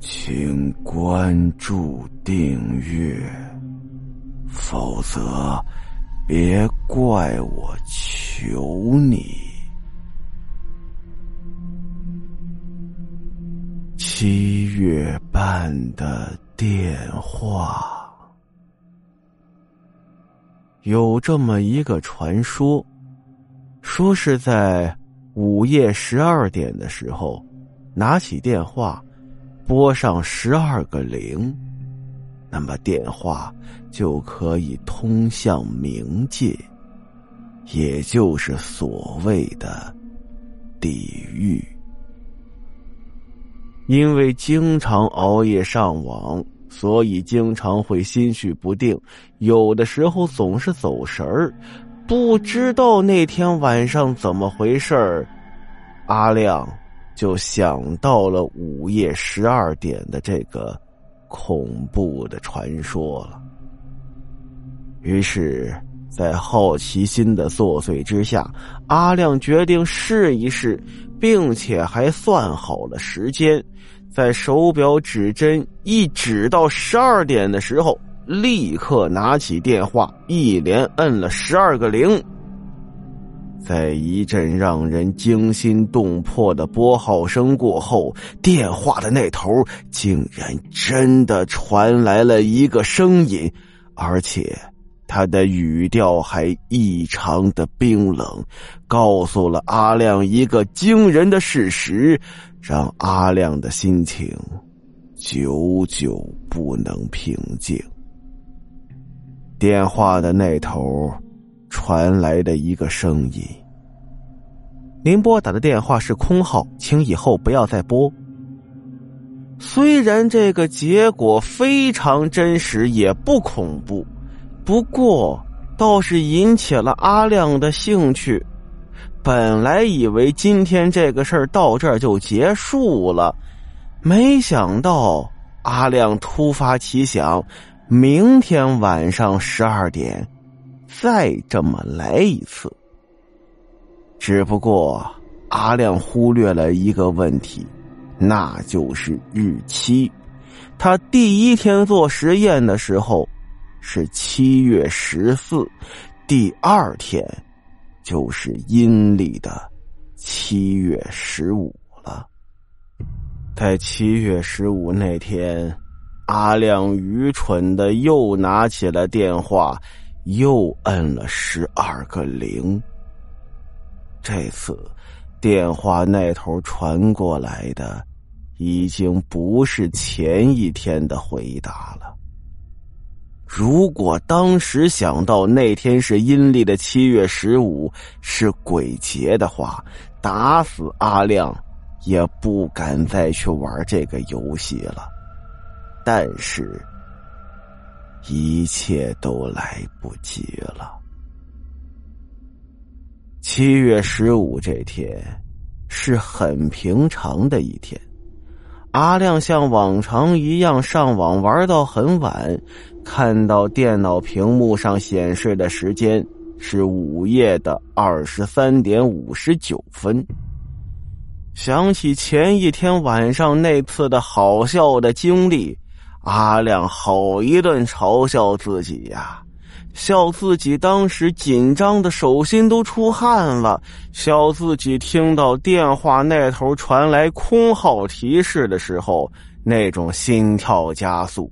请关注订阅，否则别怪我求你。七月半的电话，有这么一个传说，说是在午夜十二点的时候，拿起电话。拨上十二个零，那么电话就可以通向冥界，也就是所谓的地狱。因为经常熬夜上网，所以经常会心绪不定，有的时候总是走神儿，不知道那天晚上怎么回事儿。阿亮。就想到了午夜十二点的这个恐怖的传说了。于是，在好奇心的作祟之下，阿亮决定试一试，并且还算好了时间，在手表指针一指到十二点的时候，立刻拿起电话，一连摁了十二个零。在一阵让人惊心动魄的拨号声过后，电话的那头竟然真的传来了一个声音，而且他的语调还异常的冰冷，告诉了阿亮一个惊人的事实，让阿亮的心情久久不能平静。电话的那头。传来的一个声音：“您拨打的电话是空号，请以后不要再拨。”虽然这个结果非常真实，也不恐怖，不过倒是引起了阿亮的兴趣。本来以为今天这个事儿到这儿就结束了，没想到阿亮突发奇想，明天晚上十二点。再这么来一次，只不过阿亮忽略了一个问题，那就是日期。他第一天做实验的时候是七月十四，第二天就是阴历的七月十五了。在七月十五那天，阿亮愚蠢的又拿起了电话。又摁了十二个零。这次电话那头传过来的，已经不是前一天的回答了。如果当时想到那天是阴历的七月十五是鬼节的话，打死阿亮也不敢再去玩这个游戏了。但是。一切都来不及了。七月十五这天是很平常的一天，阿亮像往常一样上网玩到很晚，看到电脑屏幕上显示的时间是午夜的二十三点五十九分，想起前一天晚上那次的好笑的经历。阿亮好一顿嘲笑自己呀，笑自己当时紧张的手心都出汗了，笑自己听到电话那头传来空号提示的时候那种心跳加速。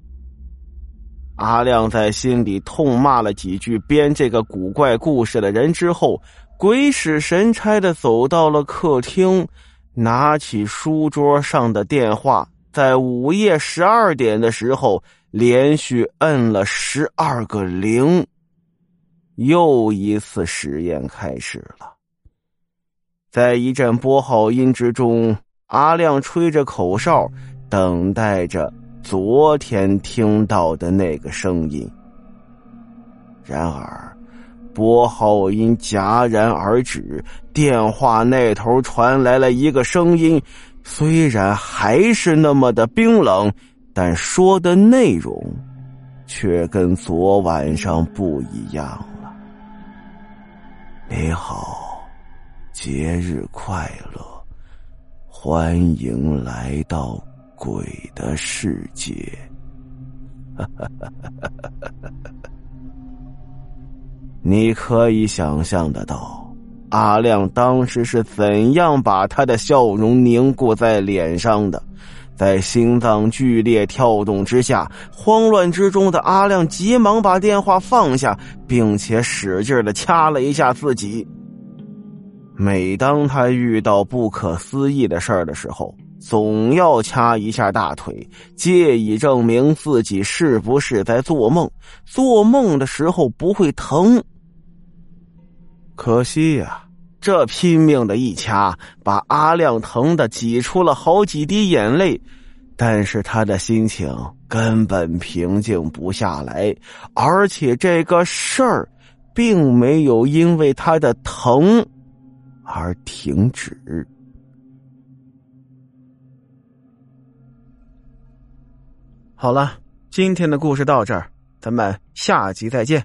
阿亮在心里痛骂了几句编这个古怪故事的人之后，鬼使神差的走到了客厅，拿起书桌上的电话。在午夜十二点的时候，连续摁了十二个零，又一次实验开始了。在一阵拨号音之中，阿亮吹着口哨，等待着昨天听到的那个声音。然而，拨号音戛然而止，电话那头传来了一个声音。虽然还是那么的冰冷，但说的内容却跟昨晚上不一样了。你好，节日快乐，欢迎来到鬼的世界。你可以想象得到，阿亮当时是怎样把他的笑容凝固在脸上的。在心脏剧烈跳动之下，慌乱之中的阿亮急忙把电话放下，并且使劲的掐了一下自己。每当他遇到不可思议的事儿的时候，总要掐一下大腿，借以证明自己是不是在做梦。做梦的时候不会疼。可惜呀。这拼命的一掐，把阿亮疼的挤出了好几滴眼泪，但是他的心情根本平静不下来，而且这个事儿，并没有因为他的疼而停止。好了，今天的故事到这儿，咱们下集再见。